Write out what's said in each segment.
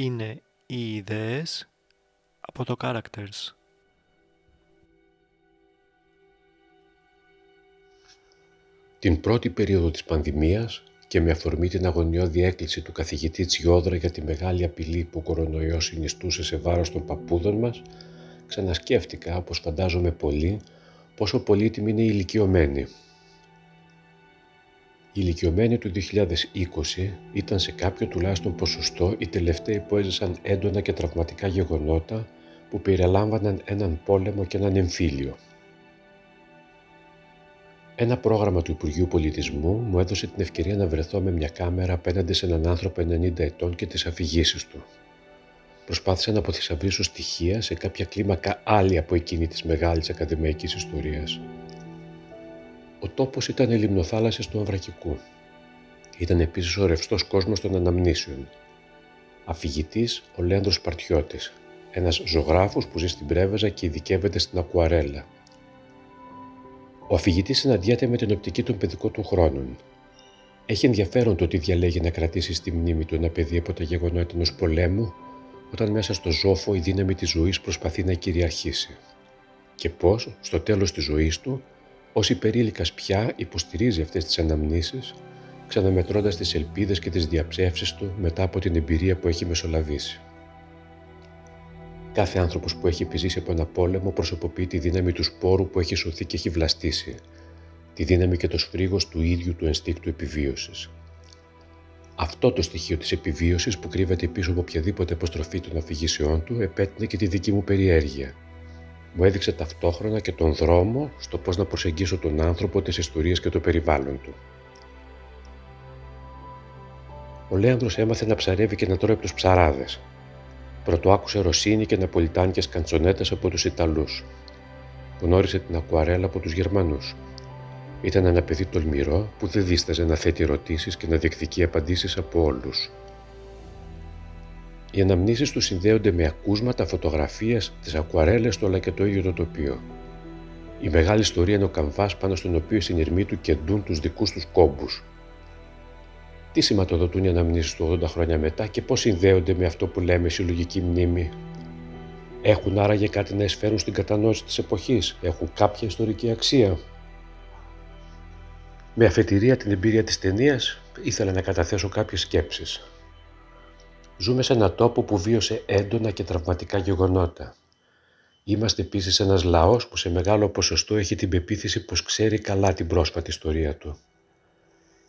είναι οι ιδέες από το characters. Την πρώτη περίοδο της πανδημίας και με αφορμή την αγωνιώδη έκκληση του καθηγητή Τσιόδρα για τη μεγάλη απειλή που ο κορονοϊός συνιστούσε σε βάρος των παππούδων μας, ξανασκέφτηκα, όπως φαντάζομαι πολύ, πόσο πολύτιμη είναι η ηλικιωμένη. Οι ηλικιωμένοι του 2020 ήταν σε κάποιο τουλάχιστον ποσοστό οι τελευταίοι που έζησαν έντονα και τραυματικά γεγονότα που περιλάμβαναν έναν πόλεμο και έναν εμφύλιο. Ένα πρόγραμμα του Υπουργείου Πολιτισμού μου έδωσε την ευκαιρία να βρεθώ με μια κάμερα απέναντι σε έναν άνθρωπο 90 ετών και τις αφηγήσεις του. Προσπάθησα να αποθυσαυρίσω στοιχεία σε κάποια κλίμακα άλλη από εκείνη της μεγάλης ακαδημαϊκής ιστορίας. Ο τόπος ήταν οι λιμνοθάλασσες του Αμβρακικού. Ήταν επίσης ο ρευστός κόσμος των αναμνήσεων. Αφηγητής ο Λέανδρος Παρτιώτης, ένας ζωγράφος που ζει στην Πρέβεζα και ειδικεύεται στην ακουαρέλα. Ο αφηγητής συναντιέται με την οπτική των παιδικών του χρόνων. Έχει ενδιαφέρον το ότι διαλέγει να κρατήσει στη μνήμη του ένα παιδί από τα γεγονότα ενός πολέμου, όταν μέσα στο ζόφο η δύναμη της ζωής προσπαθεί να κυριαρχήσει. Και πώς, στο τέλος της ζωής του, ω υπερήλικα πια υποστηρίζει αυτές τις αναμνήσεις, ξαναμετρώντας τις ελπίδες και τις διαψεύσεις του μετά από την εμπειρία που έχει μεσολαβήσει. Κάθε άνθρωπος που έχει επιζήσει από ένα πόλεμο προσωποποιεί τη δύναμη του σπόρου που έχει σωθεί και έχει βλαστήσει, τη δύναμη και το σφρίγος του ίδιου του ενστίκτου επιβίωσης. Αυτό το στοιχείο της επιβίωσης που κρύβεται πίσω από οποιαδήποτε αποστροφή των αφηγήσεών του επέτεινε και τη δική μου περιέργεια. Μου έδειξε ταυτόχρονα και τον δρόμο στο πώς να προσεγγίσω τον άνθρωπο, τις ιστορίες και το περιβάλλον του. Ο Λέανδρος έμαθε να ψαρεύει και να τρώει από τους ψαράδες, Πρωτοάκουσε ρωσίνη και ναπολιτάνικες καντσονέτες από τους Ιταλούς. Γνώρισε την ακουαρέλα από τους Γερμανούς. Ήταν ένα παιδί τολμηρό που δεν δίσταζε να θέτει ερωτήσεις και να διεκδικεί απαντήσεις από όλους. Οι αναμνήσεις του συνδέονται με ακούσματα, φωτογραφίες, τις ακουαρέλες του αλλά και το ίδιο το τοπίο. Η μεγάλη ιστορία είναι ο καμβάς πάνω στον οποίο οι συνειρμοί του κεντούν τους δικούς τους κόμπους, τι σηματοδοτούν οι αναμνήσεις του 80 χρόνια μετά και πώς συνδέονται με αυτό που λέμε συλλογική μνήμη; Έχουν άραγε κάτι να εισφέρουν στην κατανόηση της εποχής, έχουν κάποια ιστορική αξία; Με αφετηρία την εμπειρία της ταινίας ήθελα να καταθέσω κάποιες σκέψεις. Ζούμε σε ένα τόπο που βίωσε έντονα και τραυματικά γεγονότα. Είμαστε επίσης ένας λαός που σε μεγάλο ποσοστό έχει την πεποίθηση πως ξέρει καλά την πρόσφατη ιστορία του.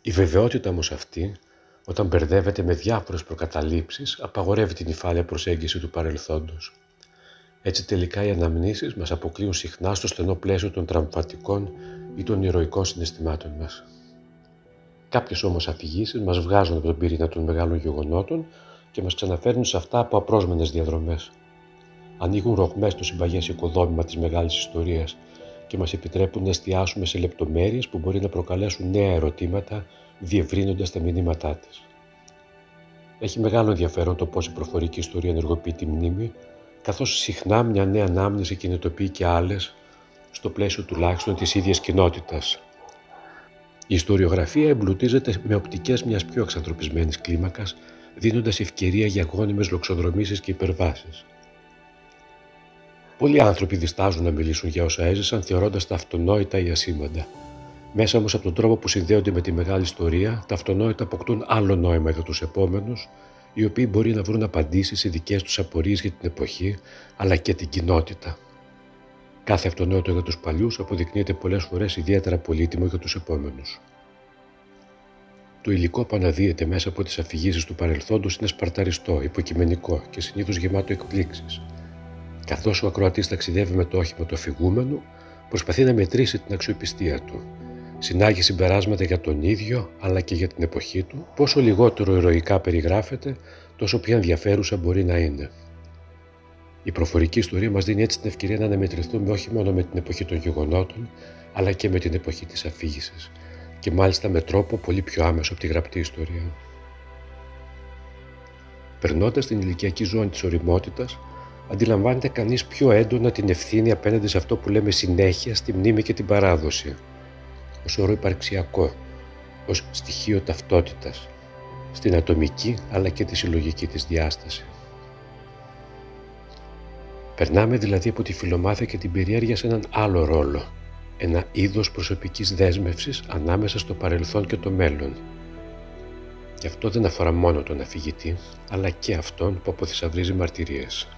Η βεβαιότητα όμως αυτή, όταν μπερδεύεται με διάφορες προκαταλήψεις, απαγορεύει την υφάλια προσέγγιση του παρελθόντος. Έτσι τελικά οι αναμνήσεις μας αποκλείουν συχνά στο στενό πλαίσιο των τραυματικών ή των ηρωικών συναισθημάτων μας. Κάποιες όμως αφηγήσεις μας βγάζουν από τον πυρήνα των μεγάλων γεγονότων και μας ξαναφέρνουν σε αυτά από απρόσμενες διαδρομές. Ανοίγουν ρογμές στο συμπαγές οικοδόμημα της μεγάλης ιστορίας και μας επιτρέπουν να εστιάσουμε σε λεπτομέρειες που μπορεί να προκαλέσουν νέα ερωτήματα διευρύνοντας τα μηνύματά της. Έχει μεγάλο ενδιαφέρον το πώς η προφορική ιστορία ενεργοποιεί τη μνήμη, καθώς συχνά μια νέα ανάμνηση κινητοποιεί και άλλες, στο πλαίσιο τουλάχιστον της ίδιας κοινότητας. Η ιστοριογραφία εμπλουτίζεται με οπτικές μιας πιο εξανθρωπισμένης κλίμακας, δίνοντας ευκαιρία για γόνιμες λοξοδρομήσεις και υπερβάσεις. Πολλοί άνθρωποι διστάζουν να μιλήσουν για όσα έζησαν, θεωρώντας τα αυτονόητα ή ασήμαντα. Μέσα όμως από τον τρόπο που συνδέονται με τη μεγάλη ιστορία, τα αυτονόητα αποκτούν άλλο νόημα για τους επόμενους, οι οποίοι μπορεί να βρουν απαντήσεις σε δικές τους απορίες για την εποχή, αλλά και την κοινότητα. Κάθε αυτονόητο για τους παλιούς αποδεικνύεται πολλές φορές ιδιαίτερα πολύτιμο για τους επόμενους. Το υλικό που αναδύεται μέσα από τις αφηγήσεις του παρελθόντος είναι σπαρταριστό, υποκειμενικό και συνήθως γεμάτο εκπλήξεις, Καθώς ο ακροατής ταξιδεύει με το όχημα του αφηγούμενου, προσπαθεί να μετρήσει την αξιοπιστία του. Συνάγει συμπεράσματα για τον ίδιο αλλά και για την εποχή του, πόσο λιγότερο ηρωικά περιγράφεται, τόσο πιο ενδιαφέρουσα μπορεί να είναι. Η προφορική ιστορία μας δίνει έτσι την ευκαιρία να αναμετρηθούμε όχι μόνο με την εποχή των γεγονότων, αλλά και με την εποχή της αφήγησης και μάλιστα με τρόπο πολύ πιο άμεσο από τη γραπτή ιστορία. Περνώντας την ηλικιακή ζώνη της οριμότητας, αντιλαμβάνεται κανείς πιο έντονα την ευθύνη απέναντι σε αυτό που λέμε συνέχεια στη μνήμη και την παράδοση, ως όρο υπαρξιακό, ως στοιχείο ταυτότητας, στην ατομική αλλά και τη συλλογική της διάσταση. Περνάμε δηλαδή από τη φιλομάθεια και την περιέργεια σε έναν άλλο ρόλο, ένα είδος προσωπικής δέσμευσης ανάμεσα στο παρελθόν και το μέλλον. Και αυτό δεν αφορά μόνο τον αφηγητή, αλλά και αυτόν που αποθυσαυρίζει μαρτυρίες.